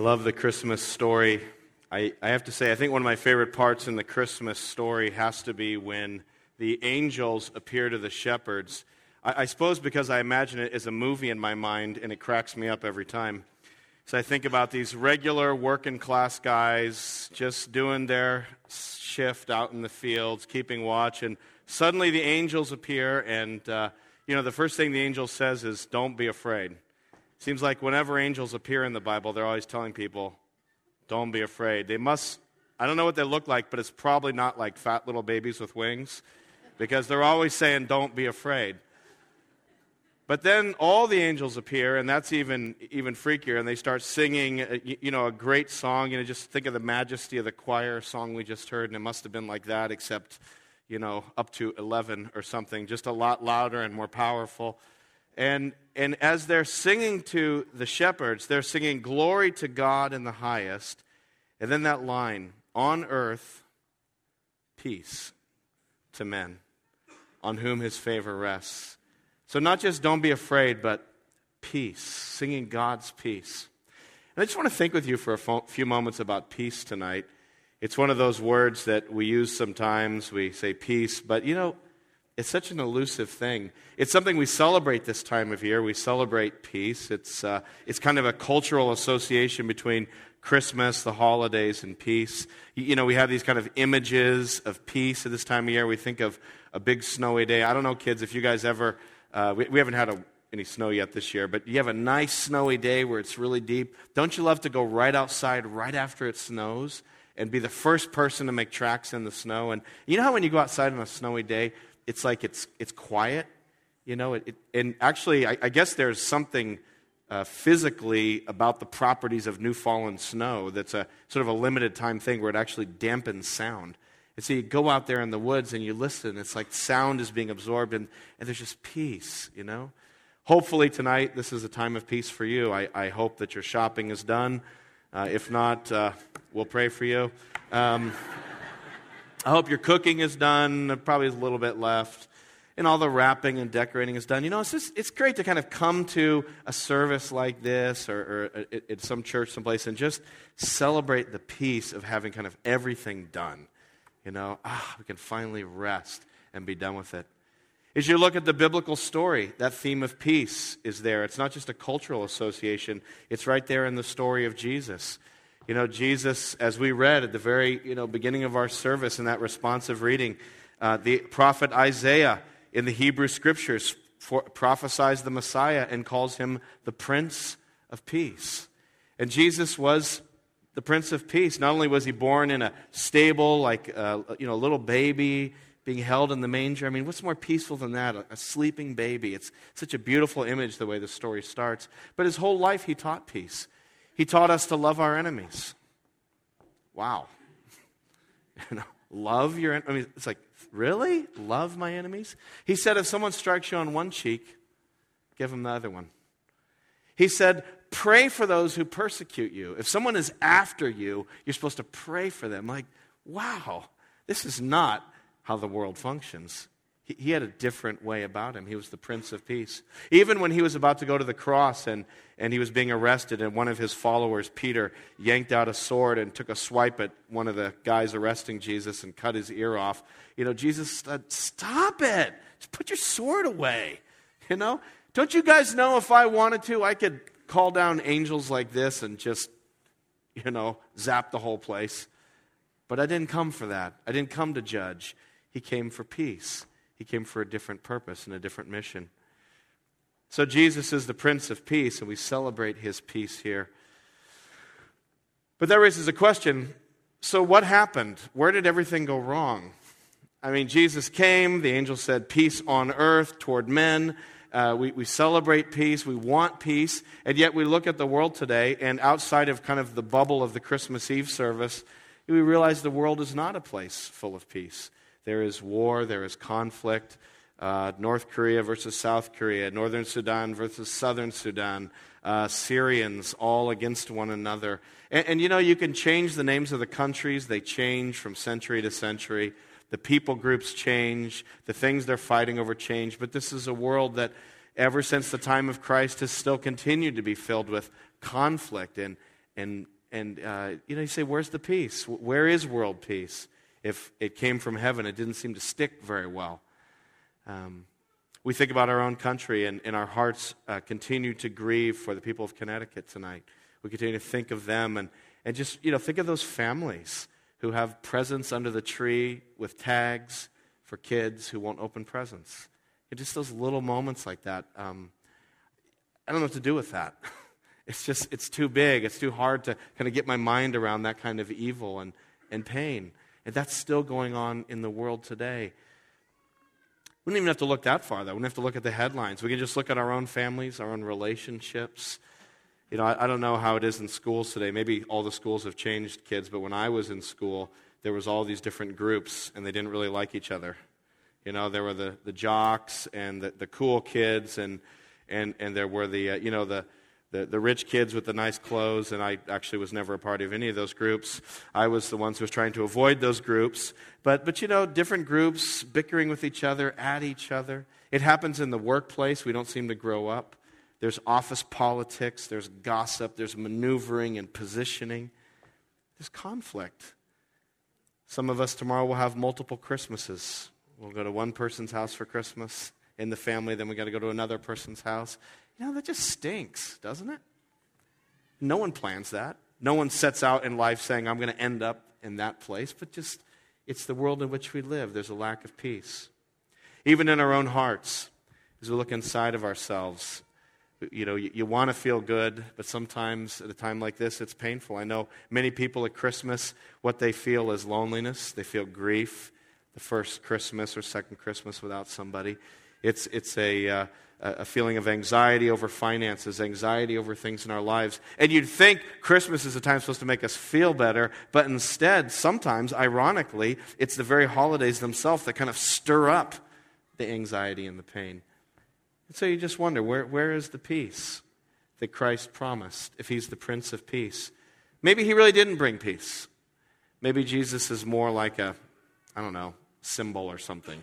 I love the Christmas story. I, I have to say, I think one of my favorite parts in the Christmas story has to be when the angels appear to the shepherds. I, I suppose because I imagine it as a movie in my mind, and it cracks me up every time. So I think about these regular working class guys just doing their shift out in the fields, keeping watch, and suddenly the angels appear, and uh, you know the first thing the angel says is, "Don't be afraid." Seems like whenever angels appear in the Bible, they're always telling people, don't be afraid. They must, I don't know what they look like, but it's probably not like fat little babies with wings because they're always saying, don't be afraid. But then all the angels appear, and that's even, even freakier, and they start singing, uh, you know, a great song. You know, just think of the majesty of the choir song we just heard, and it must have been like that, except, you know, up to 11 or something, just a lot louder and more powerful. And, and as they're singing to the shepherds, they're singing glory to God in the highest. And then that line, on earth, peace to men, on whom his favor rests. So, not just don't be afraid, but peace, singing God's peace. And I just want to think with you for a few moments about peace tonight. It's one of those words that we use sometimes. We say peace, but you know, it's such an elusive thing. It's something we celebrate this time of year. We celebrate peace. It's, uh, it's kind of a cultural association between Christmas, the holidays, and peace. You know, we have these kind of images of peace at this time of year. We think of a big snowy day. I don't know, kids, if you guys ever, uh, we, we, haven't had a, any snow yet this year, but you have a nice snowy day where it's really deep. Don't you love to go right outside right after it snows? and be the first person to make tracks in the snow. And you know how when you go outside on a snowy day, it's like it's, it's quiet, you know? It, it, and actually, I, I, guess there's something uh, physically about the properties of new fallen snow that's a sort of a limited time thing where it actually dampens sound. And so you go out there in the woods and you listen, it's like sound is being absorbed, and, and there's just peace, you know? Hopefully, tonight, this is a time of peace for you. I, I hope that your shopping is done. Uh, if not, uh, we'll pray for you. Um, I hope your cooking is done. Probably a little bit left. And all the wrapping and decorating is done. You know, it's, just, it's great to kind of come to a service like this or, or at some church someplace and just celebrate the peace of having kind of everything done. You know, ah, we can finally rest and be done with it. As you look at the biblical story, that theme of peace is there. It's not just a cultural association, it's right there in the story of Jesus. You know, Jesus, as we read at the very you know, beginning of our service in that responsive reading, uh, the prophet Isaiah in the Hebrew scriptures for, prophesies the Messiah and calls him the Prince of Peace. And Jesus was the Prince of Peace. Not only was he born in a stable, like uh, you know, a little baby being held in the manger. I mean, what's more peaceful than that? A, a sleeping baby. It's such a beautiful image the way the story starts. But his whole life, he taught peace. He taught us to love our enemies. Wow. love your enemies. I mean, it's like, really? Love my enemies? He said, if someone strikes you on one cheek, give them the other one. He said, pray for those who persecute you. If someone is after you, you're supposed to pray for them. Like, wow, this is not how the world functions. He, had a different way about him. He was the Prince of Peace. Even when he was about to go to the cross and, and he was being arrested, and one of his followers, Peter, yanked out a sword and took a swipe at one of the guys arresting Jesus and cut his ear off. You know, Jesus said, Stop it! Just put your sword away. You know? Don't you guys know if I wanted to, I could call down angels like this and just, you know, zap the whole place? But I didn't come for that. I didn't come to judge. He came for peace. He came for a different purpose and a different mission. So Jesus is the Prince of Peace, and we celebrate his peace here. But that raises a question so, what happened? Where did everything go wrong? I mean, Jesus came, the angel said, Peace on earth toward men. Uh, we, we celebrate peace, we want peace, and yet we look at the world today, and outside of kind of the bubble of the Christmas Eve service, we realize the world is not a place full of peace. There is war, there is conflict. Uh, North Korea versus South Korea, Northern Sudan versus Southern Sudan, uh, Syrians all against one another. And, and, you know, you can change the names of the countries, they change from century to century. The people groups change, the things they're fighting over change. But this is a world that, ever since the time of Christ, has still continued to be filled with conflict and, and, and uh, you know, you say, where's the peace? Where is world peace? If it came from heaven, it didn't seem to stick very well. Um, we think about our own country, and, and our hearts uh, continue to grieve for the people of Connecticut tonight. We continue to think of them and, and just, you know, think of those families who have presents under the tree with tags for kids who won't open presents. It just those little moments like that. Um, I don't know what to do with that. It's just, it's too big. It's too hard to kind of get my mind around that kind of evil and, and pain. And that's still going on in the world today. We don't even have to look that far, though. We don't have to look at the headlines. We can just look at our own families, our own relationships. You know, I, I don't know how it is in schools today. Maybe all the schools have changed, kids, but when I was in school, there was all these different groups, and they didn't really like each other. You know, there were the, the jocks and the, the cool kids, and, and, and there were the, uh, you know, the, the, the rich kids with the nice clothes, and I actually was never a part of any of those groups. I was the ones who was trying to avoid those groups. But, but you know, different groups bickering with each other, at each other. It happens in the workplace. We don't seem to grow up. There's office politics, there's gossip, there's maneuvering and positioning, there's conflict. Some of us tomorrow will have multiple Christmases. We'll go to one person's house for Christmas in the family, then we got to go to another person's house. You know, that just stinks, doesn't it? No one plans that. No one sets out in life saying, I'm going to end up in that place, but just it's the world in which we live. There's a lack of peace. Even in our own hearts, as we look inside of ourselves, you know, you, you want to feel good, but sometimes at a time like this, it's painful. I know many people at Christmas, what they feel is loneliness, they feel grief, the first Christmas or second Christmas without somebody. It's, it's a, uh, a feeling of anxiety over finances, anxiety over things in our lives. And you'd think Christmas is a time supposed to make us feel better, but instead, sometimes, ironically, it's the very holidays themselves that kind of stir up the anxiety and the pain. And so you just wonder where, where is the peace that Christ promised if he's the Prince of Peace? Maybe he really didn't bring peace. Maybe Jesus is more like a, I don't know, symbol or something.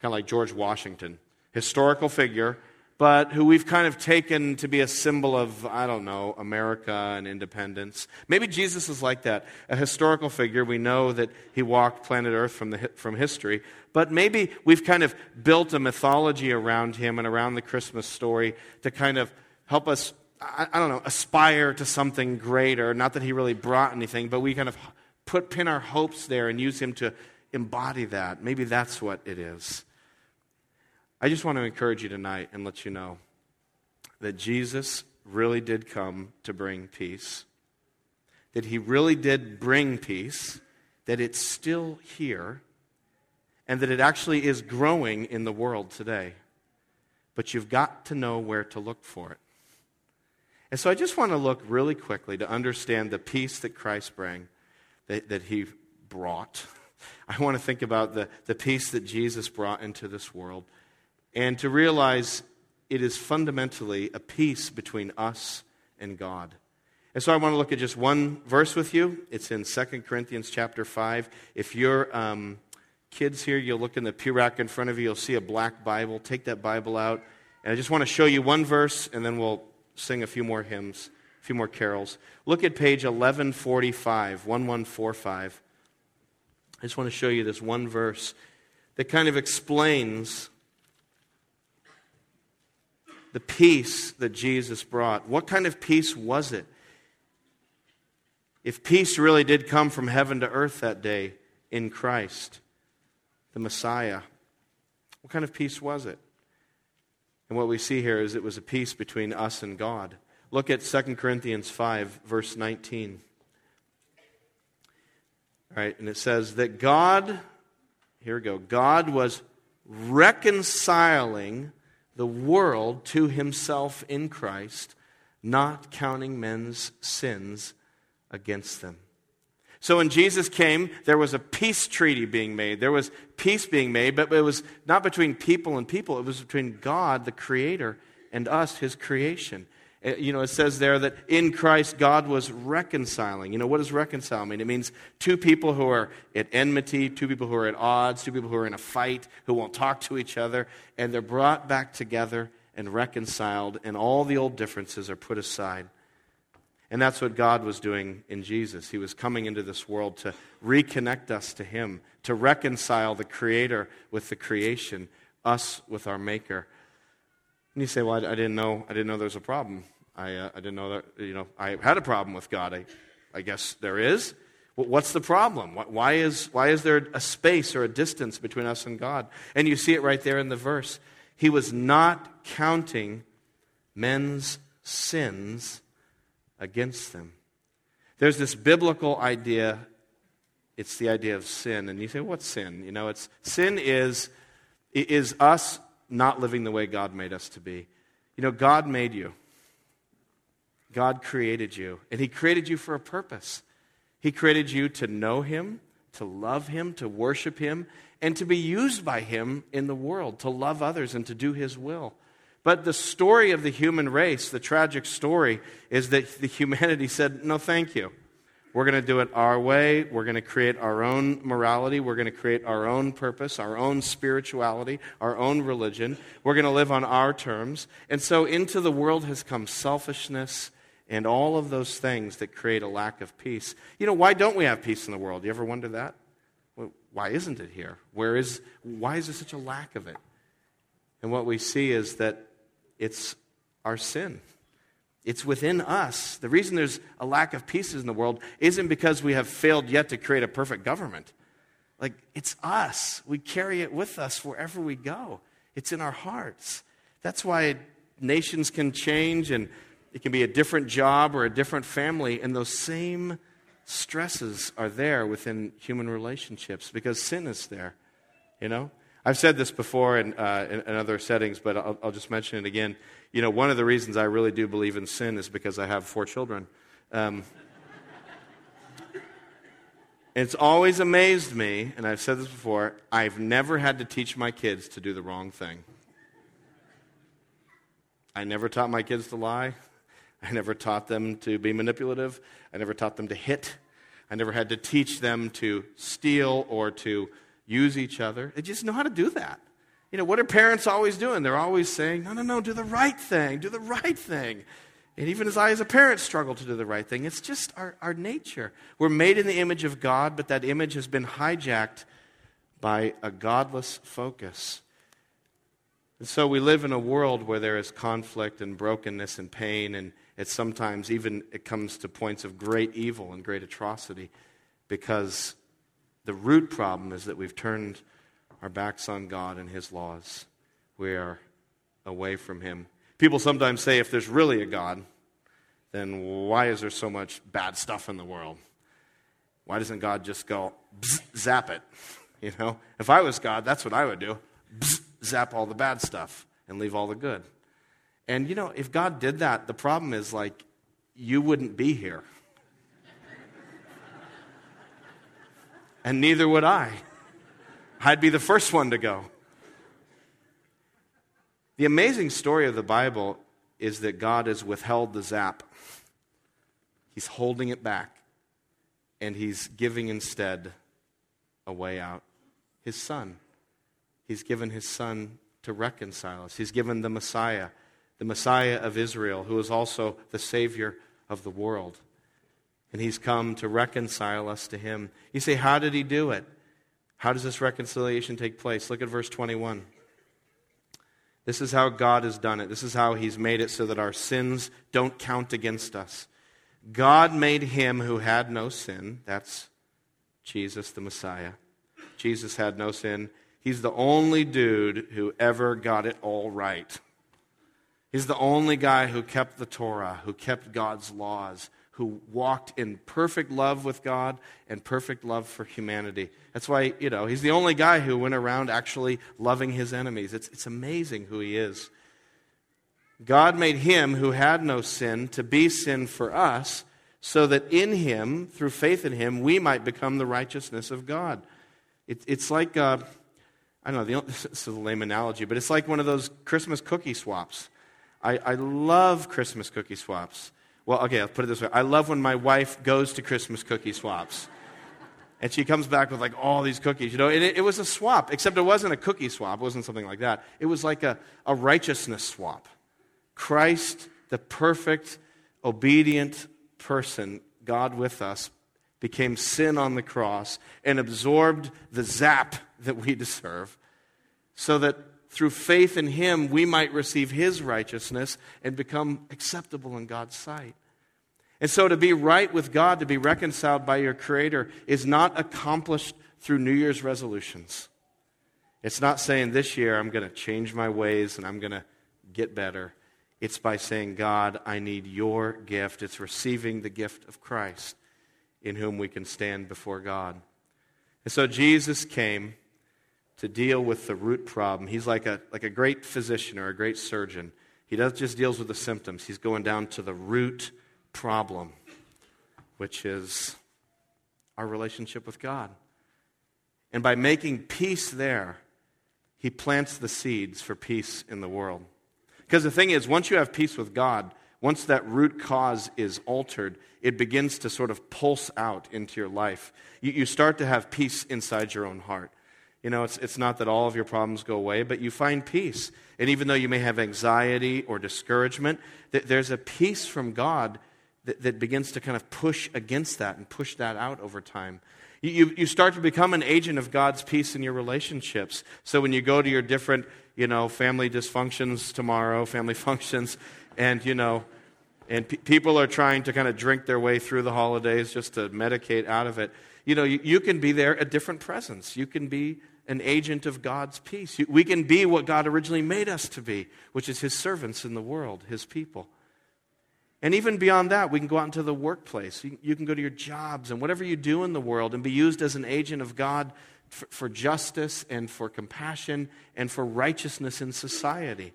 Kind of like George Washington, historical figure but who we've kind of taken to be a symbol of, I don't know, America and independence. Maybe Jesus is like that, a historical figure. We know that he walked planet Earth from, the, from history, but maybe we've kind of built a mythology around him and around the Christmas story to kind of help us, I, I don't know, aspire to something greater. Not that he really brought anything, but we kind of put, pin our hopes there and use him to embody that. Maybe that's what it is. I just want to encourage you tonight and let you know that Jesus really did come to bring peace, that he really did bring peace, that it's still here, and that it actually is growing in the world today. But you've got to know where to look for it. And so I just want to look really quickly to understand the peace that Christ bring, that, that he brought. I want to think about the, the peace that Jesus brought into this world and to realize it is fundamentally a peace between us and God. And so I want to look at just one verse with you. It's in 2 Corinthians chapter 5. If you're um, kids here, you'll look in the pew rack in front of you, you'll see a black Bible. Take that Bible out. And I just want to show you one verse, and then we'll sing a few more hymns, a few more carols. Look at page 1145, 1145. I just want to show you this one verse that kind of explains the peace that Jesus brought. What kind of peace was it? If peace really did come from heaven to earth that day in Christ, the Messiah, what kind of peace was it? And what we see here is it was a peace between us and God. Look at 2 Corinthians 5, verse 19. All right, and it says that God, here we go, God was reconciling the world to himself in Christ, not counting men's sins against them. So when Jesus came, there was a peace treaty being made. There was peace being made, but it was not between people and people, it was between God, the Creator, and us, His creation. Uh, you know, it says there that in Christ God was reconciling. You know, what does reconcile mean? It means two people who are at enmity, two people who are at odds, two people who are in a fight, who won't talk to each other, and they're brought back together and reconciled, and all the old differences are put aside. And that's what God was doing in Jesus. He was coming into this world to reconnect us to Him, to reconcile the Creator with the creation, us with our Maker. And you say, "Well, I, I didn't know. I didn't know there was a problem. I, uh, I didn't know that. You know, I had a problem with God. I, I guess there is. Well, what's the problem? Why is why is there a space or a distance between us and God? And you see it right there in the verse. He was not counting men's sins against them. There's this biblical idea, it's the idea of sin. And you say, what's sin? You know, it's sin is, is us not living the way God made us to be. You know, God made you. God created you, and He created you for a purpose. He created you to know Him, to love Him, to worship Him, and to be used by Him in the world, to love others and to do His will. But the story of the human race, the tragic story, is that the humanity said, No, thank you. We're going to do it our way. We're going to create our own morality. We're going to create our own purpose, our own spirituality, our own religion. We're going to live on our terms. And so into the world has come selfishness and all of those things that create a lack of peace. You know, why don't we have peace in the world? You ever wonder that? why isn't it here? Where is, why is there such a lack of it? And what we see is that it's our sin. It's within us. The reason there's a lack of peace in the world isn't because we have failed yet to create a perfect government. Like, it's us. We carry it with us wherever we go, it's in our hearts. That's why nations can change and it can be a different job or a different family, and those same stresses are there within human relationships because sin is there, you know? I've said this before in, uh, in, in, other settings, but I'll, I'll, just mention it again. You know, one of the reasons I really do believe in sin is because I have four children. Um, it's always amazed me, and I've said this before, I've never had to teach my kids to do the wrong thing. I never taught my kids to lie. I never taught them to be manipulative. I never taught them to hit. I never had to teach them to steal or to use each other. They just know how to do that. You know, what are parents always doing? They're always saying, no, no, no, do the right thing, do the right thing. And even as I, as a parent, struggle to do the right thing, it's just our, our nature. We're made in the image of God, but that image has been hijacked by a godless focus. And so we live in a world where there is conflict and brokenness and pain, and it sometimes even it comes to points of great evil and great atrocity because the root problem is that we've turned our backs on God and His laws. We are away from Him. People sometimes say if there's really a God, then why is there so much bad stuff in the world? Why doesn't God just go zap it? You know, if I was God, that's what I would do zap all the bad stuff and leave all the good. And you know, if God did that, the problem is like you wouldn't be here. and neither would I. I'd be the first one to go. The amazing story of the Bible is that God has withheld the zap. He's holding it back, and He's giving instead a way out His Son. He's given His Son to reconcile us. He's given the Messiah, the Messiah of Israel, who is also the Savior of the world and he's come to reconcile us to him. You say, How did he do it? How does this reconciliation take place? Look at verse 21. This is how God has done it. This is how he's made it so that our sins don't count against us. God made him who had no sin. That's Jesus, the Messiah. Jesus had no sin. He's the only dude who ever got it all right. He's the only guy who kept the Torah, who kept God's laws, who walked in perfect love with God and perfect love for humanity. That's why, you know, he's the only guy who went around actually loving his enemies. It's, it's amazing who he is. God made him who had no sin to be sin for us, so that in him, through faith in him, we might become the righteousness of God. It, it's like, uh, I don't know, this is a lame analogy, but it's like one of those Christmas cookie swaps. I, I love Christmas cookie swaps. Well, okay, I'll put it this way. I love when my wife goes to Christmas cookie swaps. And she comes back with like all these cookies, you know. And it, it was a swap, except it wasn't a cookie swap. It wasn't something like that. It was like a, a righteousness swap. Christ, the perfect, obedient person, God with us, became sin on the cross and absorbed the zap that we deserve, so that through faith in him we might receive his righteousness and become acceptable in God's sight. And so to be right with God, to be reconciled by your Creator, is not accomplished through New Year's resolutions. It's not saying this year I'm going to change my ways and I'm going to get better. It's by saying, God, I need your gift. It's receiving the gift of Christ in whom we can stand before God. And so Jesus came to deal with the root problem. He's like a, like a great physician or a great surgeon. He doesn't just deals with the symptoms, he's going down to the root problem, which is our relationship with God. And by making peace there, he plants the seeds for peace in the world. Because the thing is, once you have peace with God, once that root cause is altered, it begins to sort of pulse out into your life. You, you start to have peace inside your own heart. You know, it's, it's not that all of your problems go away, but you find peace. And even though you may have anxiety or discouragement, there's a peace from God that, that begins to kind of push against that and push that out over time. You, you start to become an agent of God's peace in your relationships. So when you go to your different, you know, family dysfunctions tomorrow, family functions, and, you know, and pe- people are trying to kind of drink their way through the holidays just to medicate out of it. You know, you, you can be there a different presence. You can be an agent of God's peace. We can be what God originally made us to be, which is His servants in the world, His people. And even beyond that, we can go out into the workplace. You, can go to your jobs and whatever you do in the world and be used as an agent of God for, for justice and for compassion and for righteousness in society.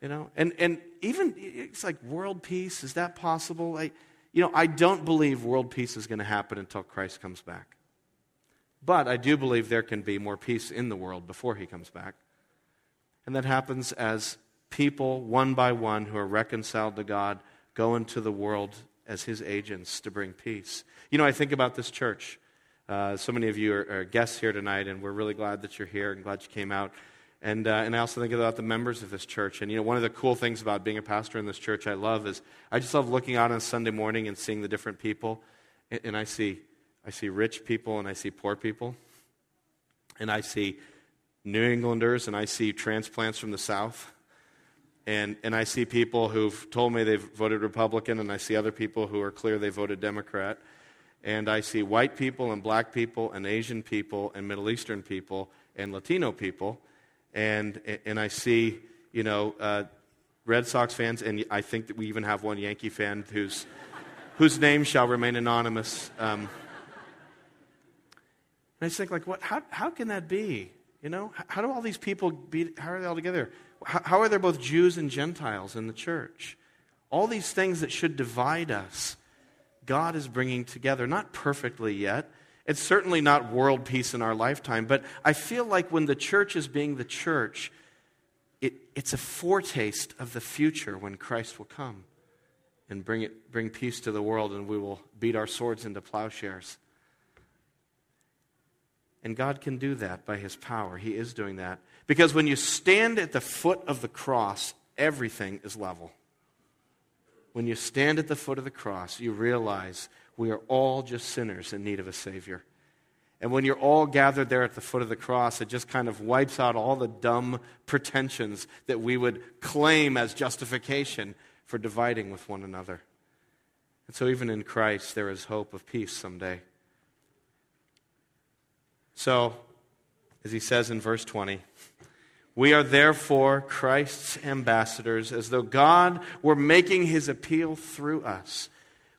You know, and, and even it's like world peace, is that possible? I, you know, I don't believe world peace is going to happen until Christ comes back. But I do believe there can be more peace in the world before he comes back. And that happens as people, one by one, who are reconciled to God, go into the world as his agents to bring peace. You know, I think about this church. Uh, so many of you are, are, guests here tonight, and we're really glad that you're here and glad you came out. And, uh, and I also think about the members of this church. And, you know, one of the cool things about being a pastor in this church I love is I just love looking out on Sunday morning and seeing the different people. And, and I, see, I see rich people and I see poor people. And I see New Englanders and I see transplants from the South. And, and I see people who've told me they've voted Republican, and I see other people who are clear they voted Democrat. And I see white people and black people and Asian people and Middle Eastern people and Latino people and, and I see, you know, uh, Red Sox fans, and I think that we even have one Yankee fan whose, whose name shall remain anonymous. Um, and I just think, like, what, how, how can that be? You know, how do all these people be, how are they all together? How, how are there both Jews and Gentiles in the church? All these things that should divide us, God is bringing together, not perfectly yet, it's certainly not world peace in our lifetime, but I feel like when the church is being the church, it, it's a foretaste of the future when Christ will come and bring, it, bring peace to the world, and we will beat our swords into plowshares. And God can do that by His power. He is doing that. Because when you stand at the foot of the cross, everything is level. When you stand at the foot of the cross, you realize we are all just sinners in need of a Savior. And when you're all gathered there at the foot of the cross, it just kind of wipes out all the dumb pretensions that we would claim as justification for dividing with one another. And so, even in Christ, there is hope of peace someday. So, as he says in verse 20, we are therefore Christ's ambassadors, as though God were making his appeal through us.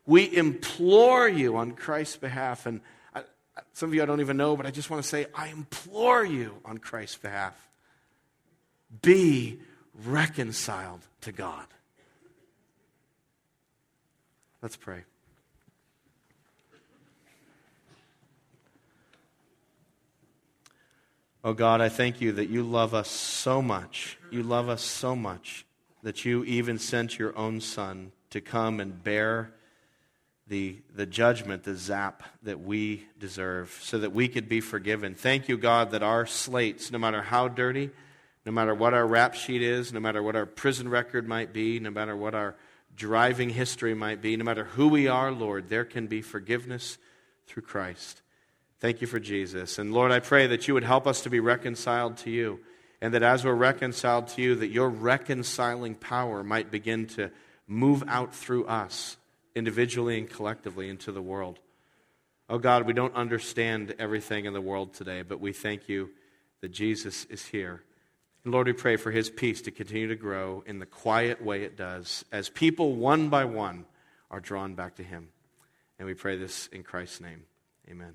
We implore you on Christ's behalf. And I, some of you I don't even know, but I just want to say, I implore you on Christ's behalf. Be reconciled to God. Let's pray. Oh God, I thank you that you love us so much. You love us so much that you even sent your own Son to come and bear the, the judgment, the zap that we deserve, so that we could be forgiven. Thank you, God, that our slates, no matter how dirty, no matter what our rap sheet is, no matter what our prison record might be, no matter what our driving history might be, no matter who we are, Lord, there can be forgiveness through Christ. Thank you for Jesus. And Lord, I pray that you would help us to be reconciled to you, and that as we're reconciled to you, that your reconciling power might begin to move out through us, individually and collectively, into the world. Oh God, we don't understand everything in the world today, but we thank you that Jesus is here. And Lord, we pray for his peace to continue to grow in the quiet way it does as people, one by one, are drawn back to him. And we pray this in Christ's name. Amen.